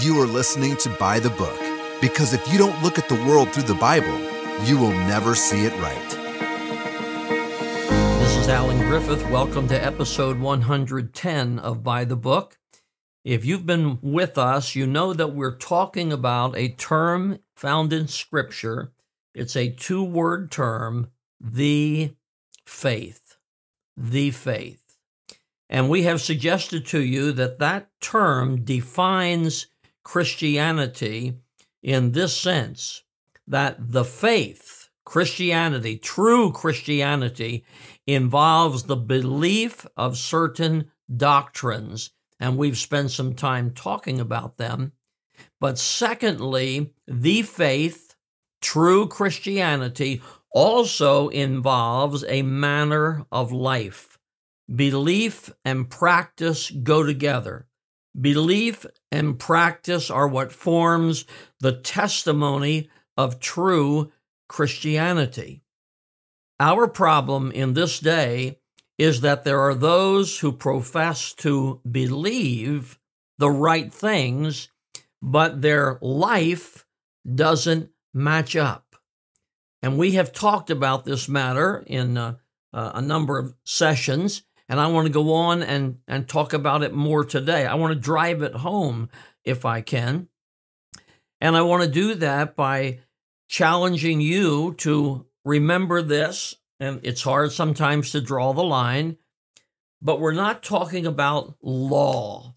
You are listening to By the Book because if you don't look at the world through the Bible, you will never see it right. This is Allen Griffith. Welcome to episode 110 of By the Book. If you've been with us, you know that we're talking about a term found in Scripture. It's a two word term, the faith. The faith. And we have suggested to you that that term defines Christianity in this sense that the faith, Christianity, true Christianity, involves the belief of certain doctrines. And we've spent some time talking about them. But secondly, the faith, true Christianity, also involves a manner of life. Belief and practice go together. Belief and practice are what forms the testimony of true Christianity. Our problem in this day is that there are those who profess to believe the right things, but their life doesn't match up. And we have talked about this matter in uh, uh, a number of sessions and I want to go on and, and talk about it more today. I want to drive it home if I can. And I want to do that by challenging you to remember this. And it's hard sometimes to draw the line, but we're not talking about law.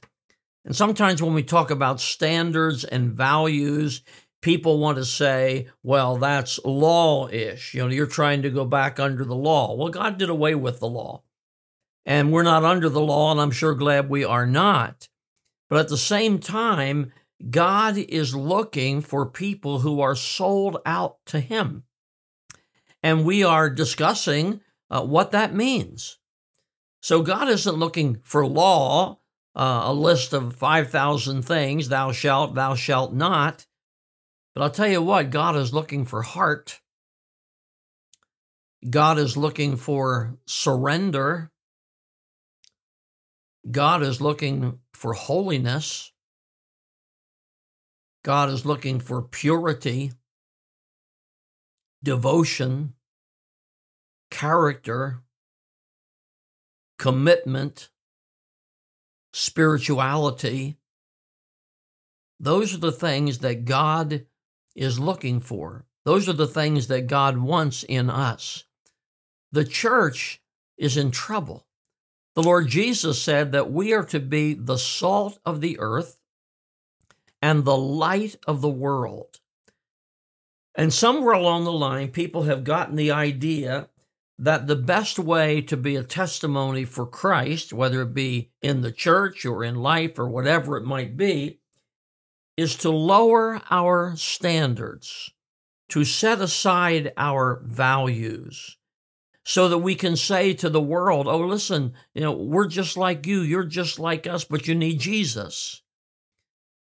And sometimes when we talk about standards and values, people want to say, well, that's law ish. You know, you're trying to go back under the law. Well, God did away with the law and we're not under the law, and I'm sure glad we are not. But at the same time, God is looking for people who are sold out to Him. And we are discussing uh, what that means. So God isn't looking for law, uh, a list of 5,000 things, thou shalt, thou shalt not. But I'll tell you what, God is looking for heart. God is looking for surrender. God is looking for holiness. God is looking for purity, devotion, character, commitment, spirituality. Those are the things that God is looking for. Those are the things that God wants in us. The church is in trouble. The Lord Jesus said that we are to be the salt of the earth and the light of the world. And somewhere along the line, people have gotten the idea that the best way to be a testimony for Christ, whether it be in the church or in life or whatever it might be, is to lower our standards, to set aside our values, so that we can say to the world, oh, listen, you know, we're just like you, you're just like us, but you need Jesus.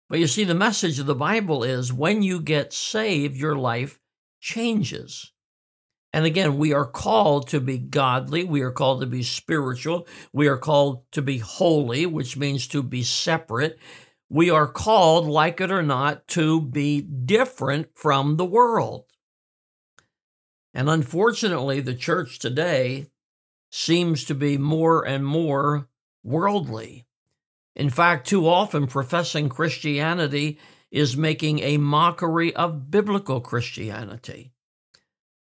But you see, the message of the Bible is when you get saved, your life changes. And again, we are called to be godly. We are called to be spiritual. We are called to be holy, which means to be separate. We are called, like it or not, to be different from the world. And unfortunately, the church today seems to be more and more worldly. In fact, too often professing Christianity is making a mockery of biblical Christianity.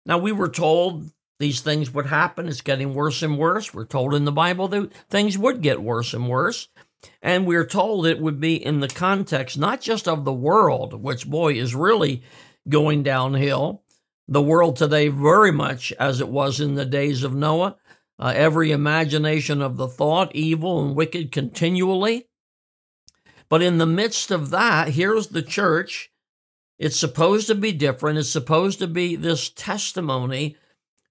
Now, we were told these things would happen. It's getting worse and worse. We're told in the Bible that things would get worse and worse. And we're told it would be in the context not just of the world, which, boy, is really going downhill, the world today very much as it was in the days of Noah. Uh, every imagination of the thought, evil and wicked continually. But in the midst of that, here's the church. It's supposed to be different. It's supposed to be this testimony,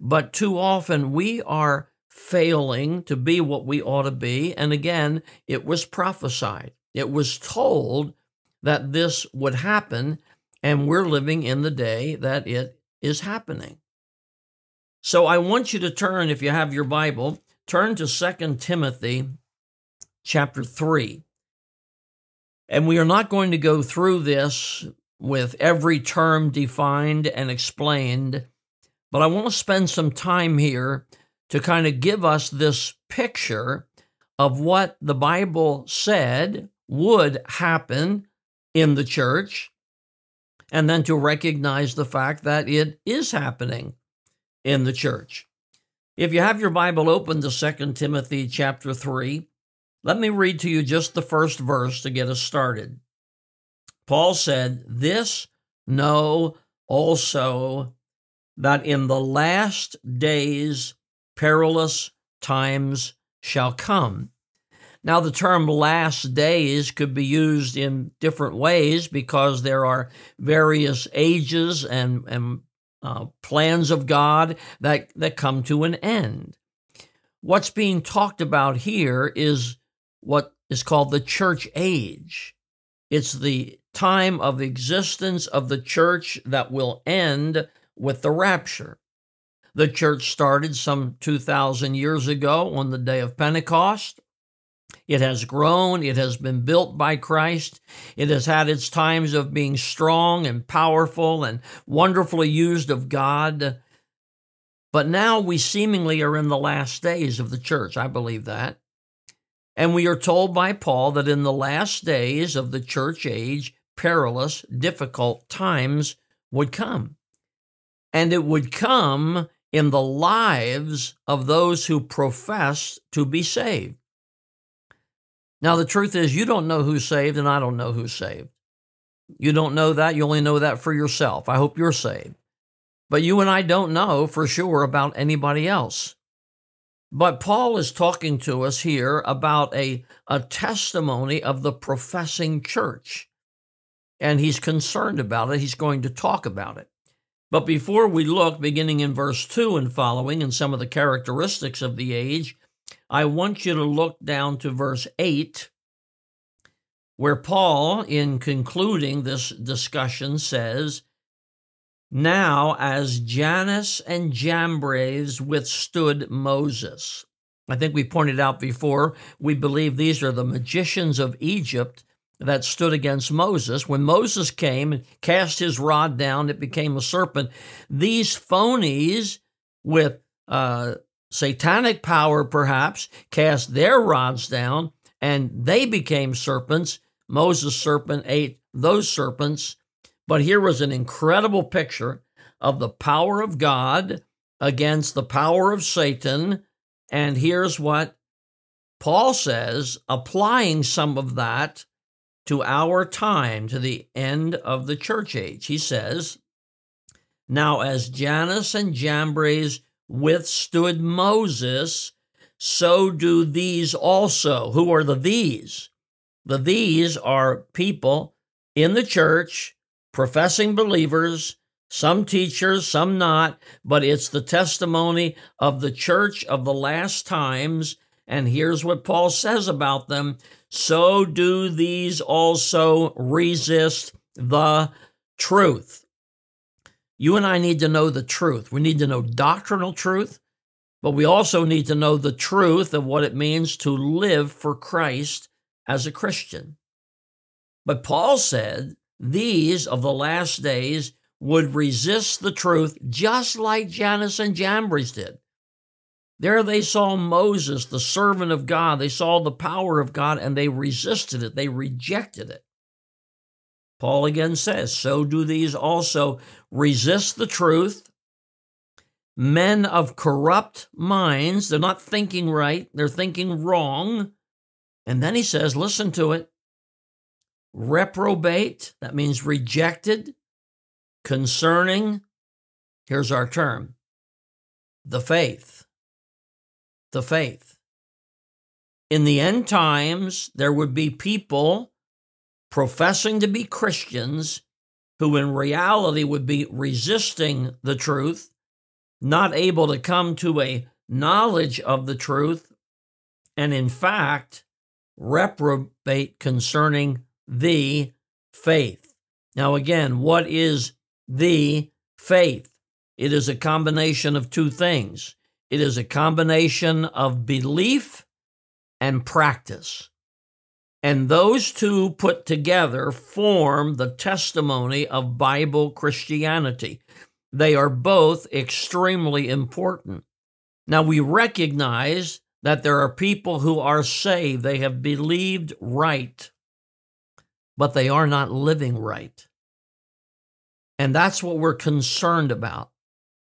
but too often we are failing to be what we ought to be. And again, it was prophesied, it was told that this would happen, and we're living in the day that it is happening. So I want you to turn, if you have your Bible, turn to 2 Timothy chapter 3. And we are not going to go through this with every term defined and explained, but I want to spend some time here to kind of give us this picture of what the Bible said would happen in the church, and then to recognize the fact that it is happening in the church. If you have your Bible open to 2 Timothy chapter 3, let me read to you just the first verse to get us started. Paul said, This know also that in the last days perilous times shall come. Now, the term last days could be used in different ways because there are various ages and, and uh, plans of God that, that come to an end. What's being talked about here is what is called the church age. It's the time of existence of the church that will end with the rapture. The church started some 2,000 years ago on the day of Pentecost. It has grown. It has been built by Christ. It has had its times of being strong and powerful and wonderfully used of God. But now we seemingly are in the last days of the church. I believe that. And we are told by Paul that in the last days of the church age, perilous, difficult times would come. And it would come in the lives of those who profess to be saved. Now, the truth is, you don't know who's saved, and I don't know who's saved. You don't know that. You only know that for yourself. I hope you're saved. But you and I don't know for sure about anybody else. But Paul is talking to us here about a, a testimony of the professing church. And he's concerned about it. He's going to talk about it. But before we look, beginning in verse 2 and following, and some of the characteristics of the age, I want you to look down to verse 8, where Paul, in concluding this discussion, says, Now, as Jannes and Jambres withstood Moses. I think we pointed out before, we believe these are the magicians of Egypt that stood against Moses. When Moses came and cast his rod down, it became a serpent. These phonies with uh, satanic power, perhaps, cast their rods down and they became serpents. Moses' serpent ate those serpents. But here was an incredible picture of the power of God against the power of Satan. And here's what Paul says, applying some of that to our time, to the end of the church age. He says, Now, as Jannes and Jambres withstood Moses, so do these also. Who are the these? The these are people in the church, professing believers, some teachers, some not, but it's the testimony of the church of the last times. And here's what Paul says about them so do these also resist the truth. You and I need to know the truth. We need to know doctrinal truth, but we also need to know the truth of what it means to live for Christ as a Christian. But Paul said these of the last days would resist the truth just like Jannes and Jambres did. There they saw Moses, the servant of God. They saw the power of God and they resisted it. They rejected it. Paul again says, So do these also resist the truth. Men of corrupt minds, they're not thinking right, they're thinking wrong. And then he says, Listen to it reprobate, that means rejected, concerning, here's our term, the faith. The faith. In the end times, there would be people professing to be Christians who in reality would be resisting the truth, not able to come to a knowledge of the truth, and in fact, reprobate concerning the faith. Now, again, what is the faith? It is a combination of two things. It is a combination of belief and practice. And those two put together form the testimony of Bible Christianity. They are both extremely important. Now, we recognize that there are people who are saved, they have believed right, but they are not living right. And that's what we're concerned about.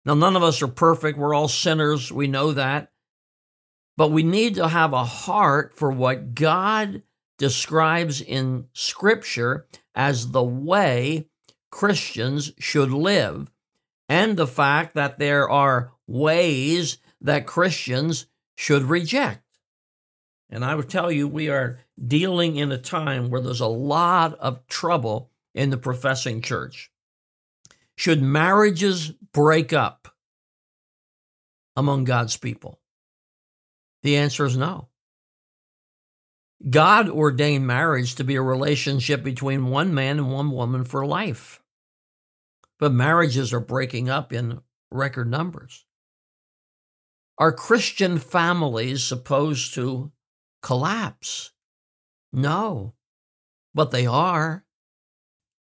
Now, none of us are perfect. We're all sinners. We know that. But we need to have a heart for what God describes in Scripture as the way Christians should live, and the fact that there are ways that Christians should reject. And I would tell you, we are dealing in a time where there's a lot of trouble in the professing church. Should marriages break up among God's people? The answer is no. God ordained marriage to be a relationship between one man and one woman for life. But marriages are breaking up in record numbers. Are Christian families supposed to collapse? No, but they are.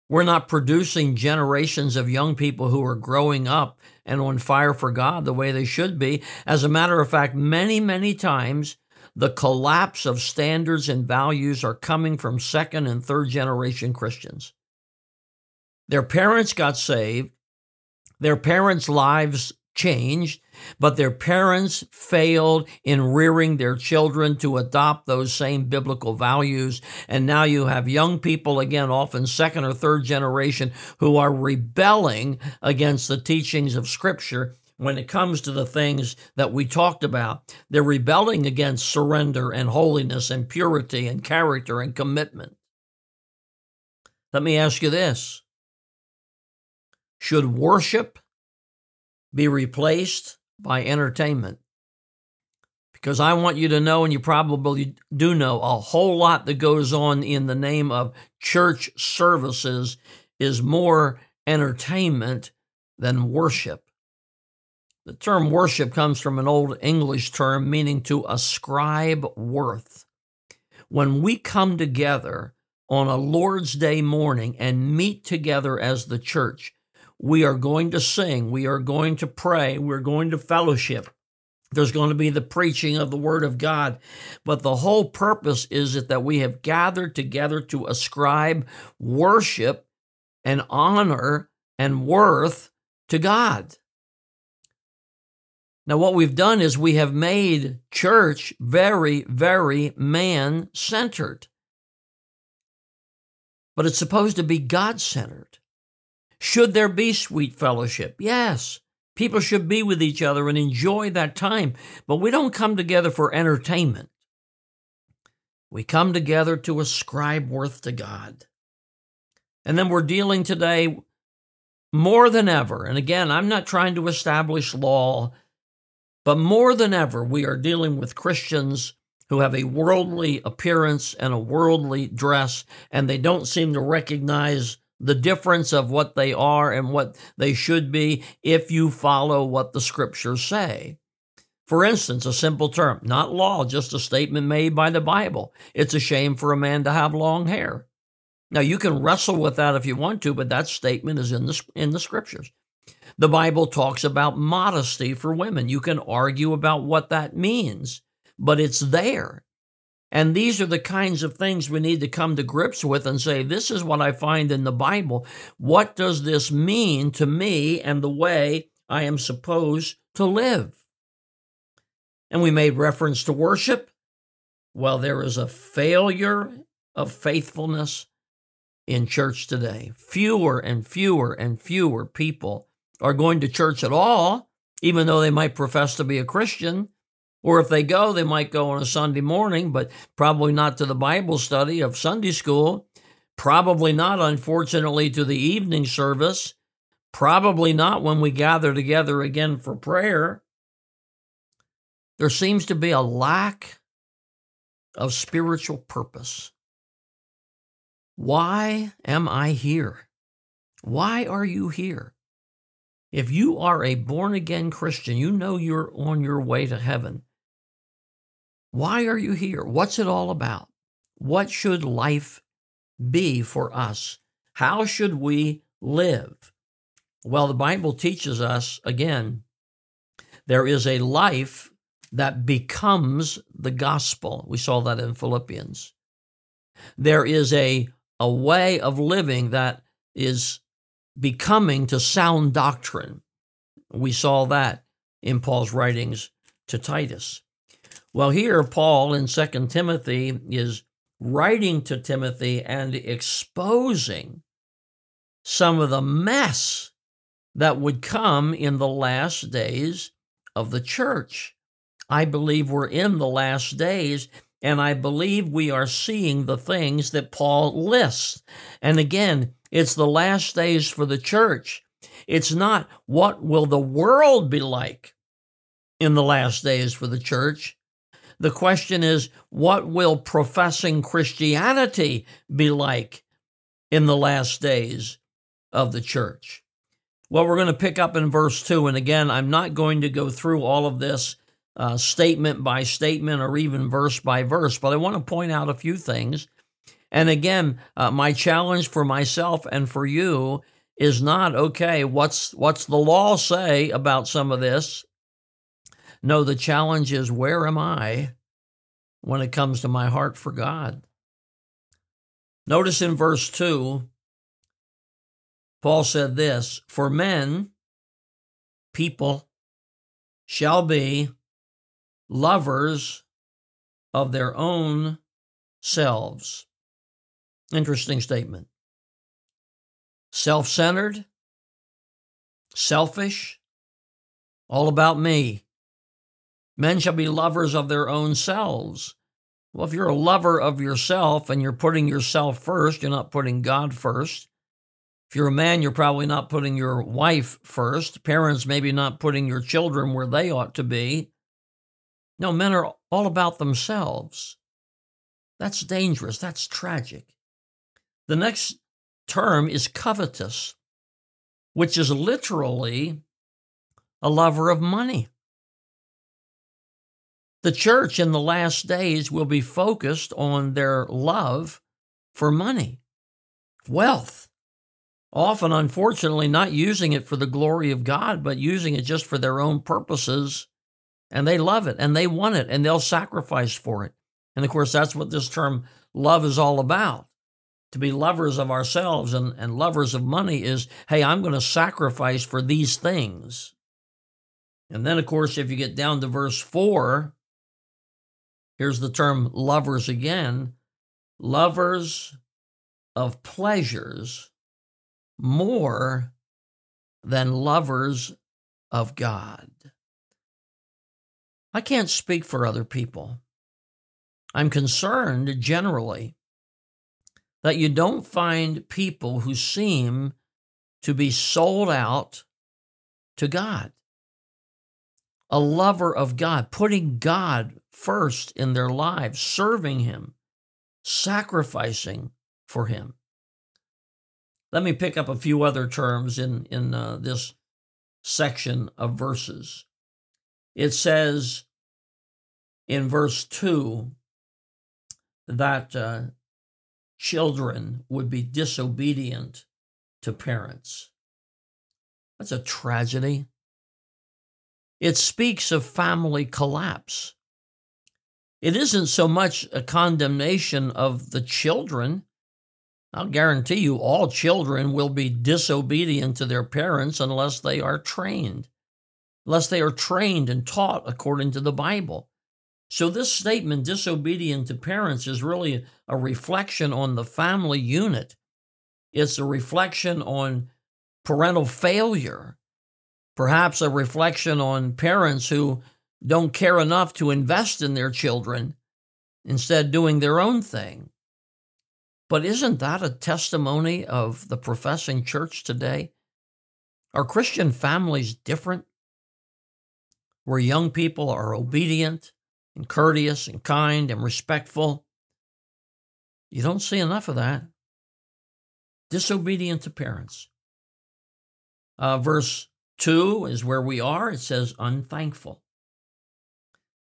We're not producing generations of young people who are growing up and on fire for God the way they should be. As a matter of fact, many, many times the collapse of standards and values are coming from second and third generation Christians. Their parents got saved, their parents' lives changed, but their parents failed in rearing their children to adopt those same biblical values. And now you have young people, again, often second or third generation, who are rebelling against the teachings of Scripture when it comes to the things that we talked about. They're rebelling against surrender and holiness and purity and character and commitment. Let me ask you this Should worship be replaced by entertainment. Because I want you to know, and you probably do know, a whole lot that goes on in the name of church services is more entertainment than worship. The term worship comes from an old English term meaning to ascribe worth. When we come together on a Lord's Day morning and meet together as the church, we are going to sing, we are going to pray, we're going to fellowship. There's going to be the preaching of the Word of God. But the whole purpose is it that we have gathered together to ascribe worship and honor and worth to God. Now, what we've done is we have made church very, very man centered. But it's supposed to be God centered. Should there be sweet fellowship? Yes. People should be with each other and enjoy that time, but we don't come together for entertainment. We come together to ascribe worth to God. And then we're dealing today more than ever. And again, I'm not trying to establish law, but more than ever, we are dealing with Christians who have a worldly appearance and a worldly dress, and they don't seem to recognize the difference of what they are and what they should be if you follow what the scriptures say. For instance, a simple term, not law, just a statement made by the Bible. It's a shame for a man to have long hair. Now, you can wrestle with that if you want to, but that statement is in the, in the scriptures. The Bible talks about modesty for women. You can argue about what that means, but it's there. And these are the kinds of things we need to come to grips with and say, this is what I find in the Bible. What does this mean to me and the way I am supposed to live? And we made reference to worship. Well, there is a failure of faithfulness in church today. Fewer and fewer and fewer people are going to church at all, even though they might profess to be a Christian. Or if they go, they might go on a Sunday morning, but probably not to the Bible study of Sunday school. Probably not, unfortunately, to the evening service. Probably not when we gather together again for prayer. There seems to be a lack of spiritual purpose. Why am I here? Why are you here? If you are a born again Christian, you know you're on your way to heaven. Why are you here? What's it all about? what should life be for us? How should we live? Well, the Bible teaches us again, there is a life that becomes the gospel. We saw that in Philippians. There is a, a way of living that is becoming to sound doctrine. We saw that in Paul's writings to Titus. Well, here, Paul in 2 Timothy is writing to Timothy and exposing some of the mess that would come in the last days of the church. I believe we're in the last days, and I believe we are seeing the things that Paul lists. And again, it's the last days for the church. It's not what will the world be like in the last days for the church. The question is, what will professing Christianity be like in the last days of the church? Well, we're going to pick up in verse 2. And again, I'm not going to go through all of this uh, statement by statement or even verse by verse, but I want to point out a few things. And again, uh, my challenge for myself and for you is not okay. What's what's the law say about some of this? No, the challenge is where am I when it comes to my heart for God? Notice in verse 2, Paul said this For men, people, shall be lovers of their own selves. Interesting statement. Self centered, selfish, all about me. Men shall be lovers of their own selves. Well, if you're a lover of yourself and you're putting yourself first, you're not putting God first. If you're a man, you're probably not putting your wife first. Parents, maybe not putting your children where they ought to be. No, men are all about themselves. That's dangerous. That's tragic. The next term is covetous, which is literally a lover of money. The church in the last days will be focused on their love for money, wealth. Often, unfortunately, not using it for the glory of God, but using it just for their own purposes. And they love it and they want it and they'll sacrifice for it. And of course, that's what this term love is all about. To be lovers of ourselves and, and lovers of money is, hey, I'm going to sacrifice for these things. And then, of course, if you get down to verse 4, Here's the term lovers again lovers of pleasures more than lovers of God. I can't speak for other people. I'm concerned generally that you don't find people who seem to be sold out to God, a lover of God, putting God first in their lives, serving Him, sacrificing for Him. Let me pick up a few other terms in, in uh, this section of verses. It says in verse 2 that uh, children would be disobedient to parents. That's a tragedy. It speaks of family collapse. It isn't so much a condemnation of the children. I'll guarantee you all children will be disobedient to their parents unless they are trained, unless they are trained and taught according to the Bible. So, this statement, disobedient to parents, is really a reflection on the family unit. It's a reflection on parental failure, perhaps a reflection on parents who don't care enough to invest in their children, instead, doing their own thing. But isn't that a testimony of the professing church today? Are Christian families different? Where young people are obedient and courteous and kind and respectful? You don't see enough of that. Disobedient to parents. Uh, verse 2 is where we are. It says, unthankful.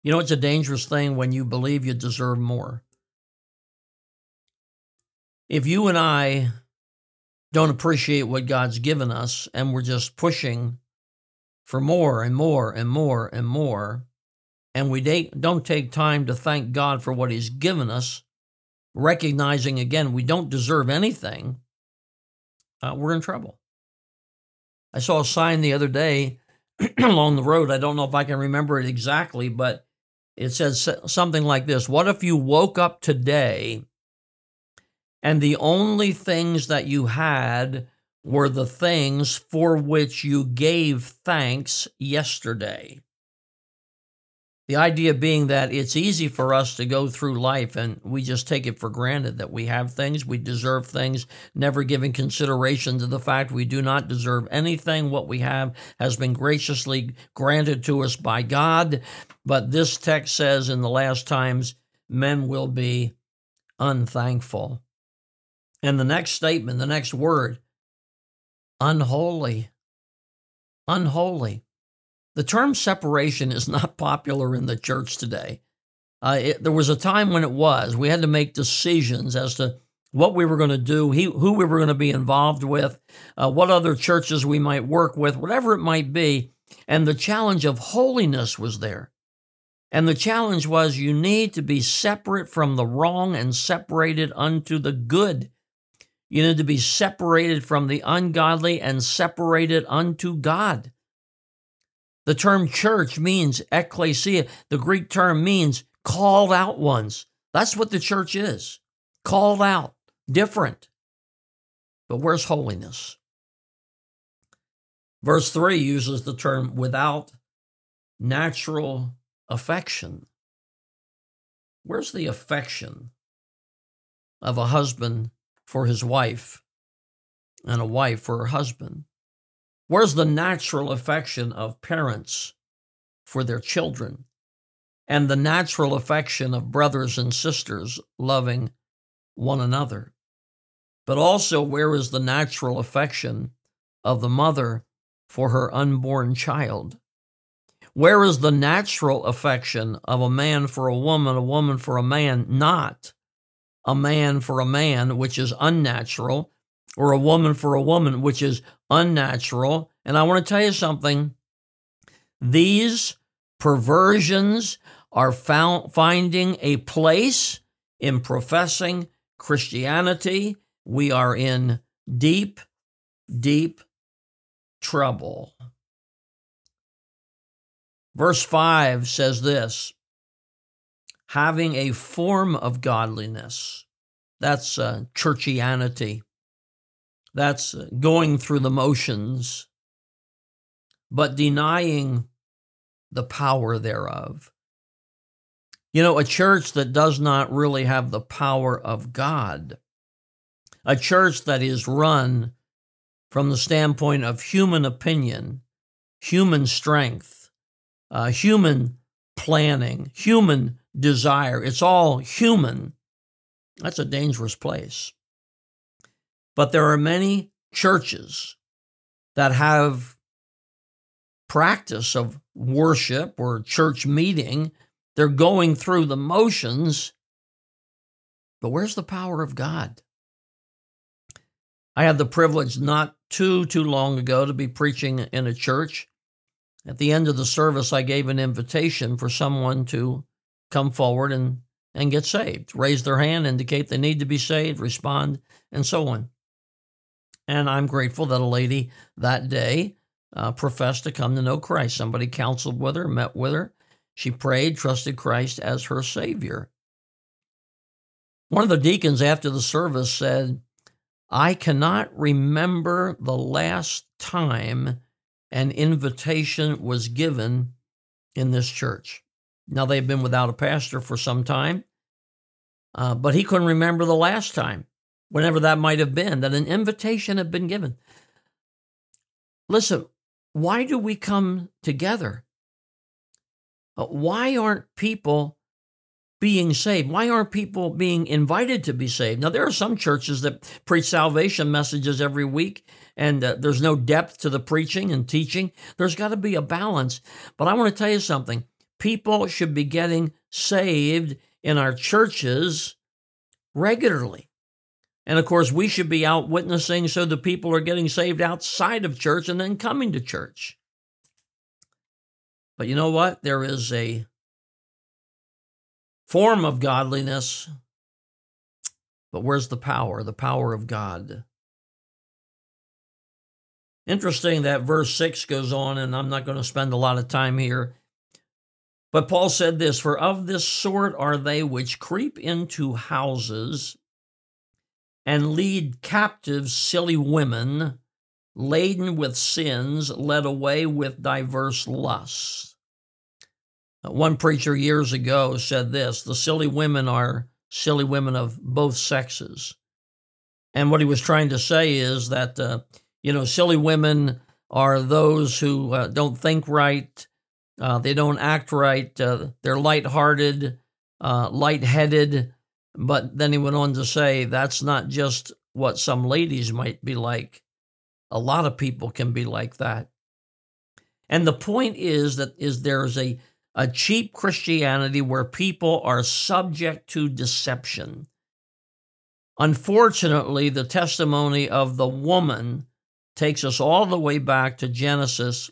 You know, it's a dangerous thing when you believe you deserve more. if you and I don't appreciate what God's given us and we're just pushing for more and more and more and more, and we don't take time to thank God for what He's given us, recognizing again we don't deserve anything, uh, we're in trouble. I saw a sign the other day along the road. I don't know if I can remember it exactly, but it says something like this What if you woke up today and the only things that you had were the things for which you gave thanks yesterday? The idea being that it's easy for us to go through life and we just take it for granted that we have things, we deserve things, never giving consideration to the fact we do not deserve anything. What we have has been graciously granted to us by God. But this text says in the last times, men will be unthankful. And the next statement, the next word, unholy. Unholy. The term separation is not popular in the church today. Uh, it, there was a time when it was. We had to make decisions as to what we were going to do, he, who we were going to be involved with, uh, what other churches we might work with, whatever it might be. And the challenge of holiness was there. And the challenge was you need to be separate from the wrong and separated unto the good. You need to be separated from the ungodly and separated unto God. The term church means ecclesia. The Greek term means called out ones. That's what the church is called out, different. But where's holiness? Verse 3 uses the term without natural affection. Where's the affection of a husband for his wife and a wife for her husband? Where's the natural affection of parents for their children and the natural affection of brothers and sisters loving one another? But also, where is the natural affection of the mother for her unborn child? Where is the natural affection of a man for a woman, a woman for a man, not a man for a man, which is unnatural, or a woman for a woman, which is unnatural. And I want to tell you something these perversions are found, finding a place in professing Christianity. We are in deep, deep trouble. Verse 5 says this having a form of godliness. That's uh, churchianity. That's going through the motions, but denying the power thereof. You know, a church that does not really have the power of God, a church that is run from the standpoint of human opinion, human strength, uh, human planning, human desire, it's all human. That's a dangerous place. But there are many churches that have practice of worship or church meeting. They're going through the motions, but where's the power of God? I had the privilege not too too long ago to be preaching in a church. At the end of the service, I gave an invitation for someone to come forward and and get saved, raise their hand, indicate they need to be saved, respond, and so on. And I'm grateful that a lady that day uh, professed to come to know Christ. Somebody counseled with her, met with her. She prayed, trusted Christ as her Savior. One of the deacons after the service said, I cannot remember the last time an invitation was given in this church. Now, they've been without a pastor for some time, uh, but he couldn't remember the last time whenever that might have been, that an invitation had been given. Listen, why do we come together? Uh, why aren't people being saved? Why aren't people being invited to be saved? Now, there are some churches that preach salvation messages every week, and uh, there's no depth to the preaching and teaching. There's got to be a balance. But I want to tell you something people should be getting saved in our churches regularly. And of course, we should be out witnessing so the people are getting saved outside of church and then coming to church. But you know what? There is a form of godliness, but where's the power? The power of God. Interesting that verse 6 goes on, and I'm not going to spend a lot of time here. But Paul said this For of this sort are they which creep into houses and lead captive silly women, laden with sins, led away with diverse lusts. Uh, one preacher years ago said this the silly women are silly women of both sexes. And what he was trying to say is that, uh, you know, silly women are those who uh, don't think right, uh, they don't act right, uh, they're lighthearted, uh, lightheaded, but then he went on to say that's not just what some ladies might be like. A lot of people can be like that. And the point is that is there's a, a cheap Christianity where people are subject to deception. Unfortunately, the testimony of the woman takes us all the way back to Genesis,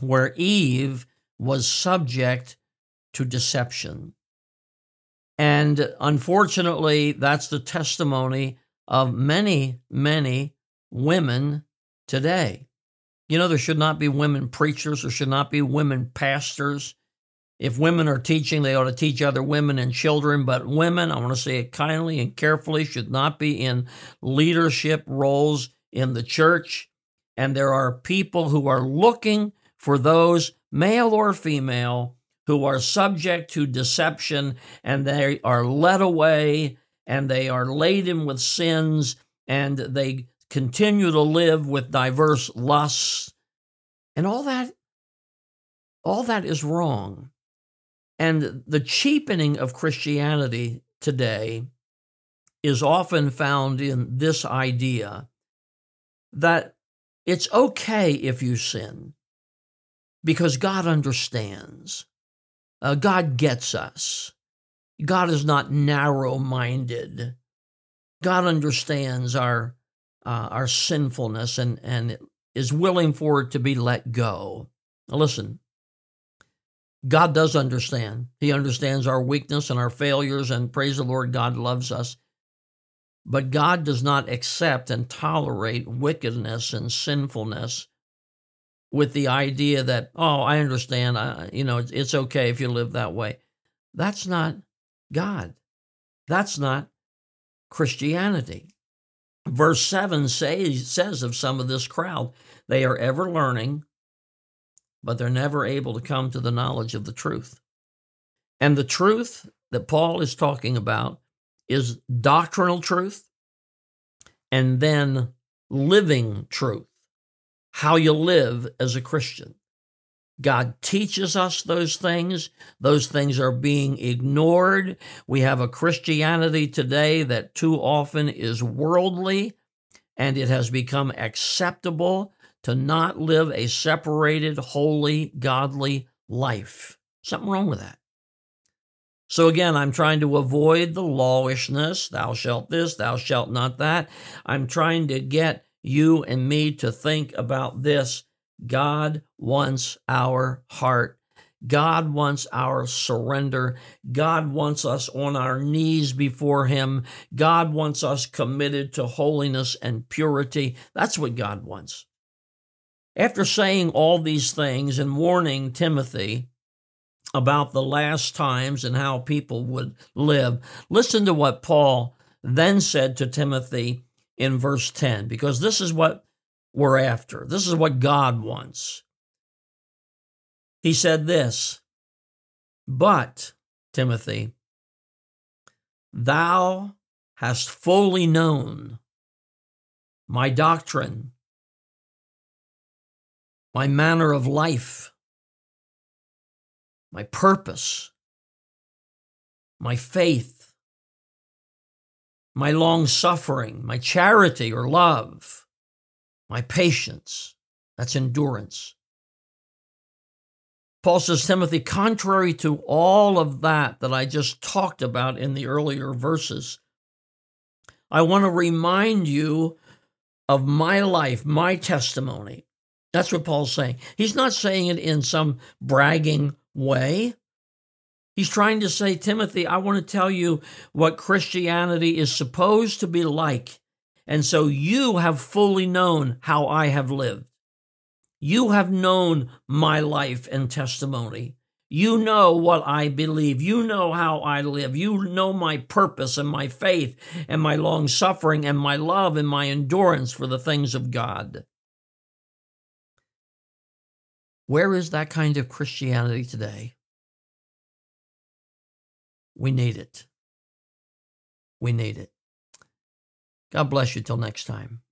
where Eve was subject to deception. And unfortunately, that's the testimony of many, many women today. You know, there should not be women preachers, there should not be women pastors. If women are teaching, they ought to teach other women and children. But women, I want to say it kindly and carefully, should not be in leadership roles in the church. And there are people who are looking for those, male or female, who are subject to deception and they are led away and they are laden with sins and they continue to live with diverse lusts and all that all that is wrong and the cheapening of christianity today is often found in this idea that it's okay if you sin because God understands. Uh, God gets us. God is not narrow minded. God understands our uh, our sinfulness and and is willing for it to be let go. Now listen, God does understand. He understands our weakness and our failures, and praise the Lord, God loves us. But God does not accept and tolerate wickedness and sinfulness with the idea that, oh, I understand, you know, it's, it's okay if you live that way. That's not God. That's not Christianity. Verse 7 say, says of some of this crowd, they are ever learning, but they're never able to come to the knowledge of the truth. And the truth that Paul is talking about is doctrinal truth and then living truth how you live as a Christian. God teaches us those things. Those things are being ignored. We have a Christianity today that too often is worldly, and it has become acceptable to not live a separated, holy, godly life. Something wrong with that. So again, I'm trying to avoid the lawishness, thou shalt this, thou shalt not that. I'm trying to get you and me to think about this. God wants our heart. God wants our surrender. God wants us on our knees before Him. God wants us committed to holiness and purity. That's what God wants. After saying all these things and warning Timothy about the last times and how people would live, listen to what Paul then said to Timothy in verse 10 because this is what we're after. This is what God wants. He said this, but, Timothy, thou hast fully known my doctrine, my manner of life, my purpose, my faith, my long suffering, my charity or love, my patience. That's endurance. Paul says, Timothy, contrary to all of that that I just talked about in the earlier verses, I want to remind you of my life, my testimony. That's what Paul's saying. He's not saying it in some bragging way. He's trying to say, Timothy, I want to tell you what Christianity is supposed to be like. And so you have fully known how I have lived. You have known my life and testimony. You know what I believe. You know how I live. You know my purpose and my faith and my long suffering and my love and my endurance for the things of God. Where is that kind of Christianity today? We need it. We need it. God bless you till next time.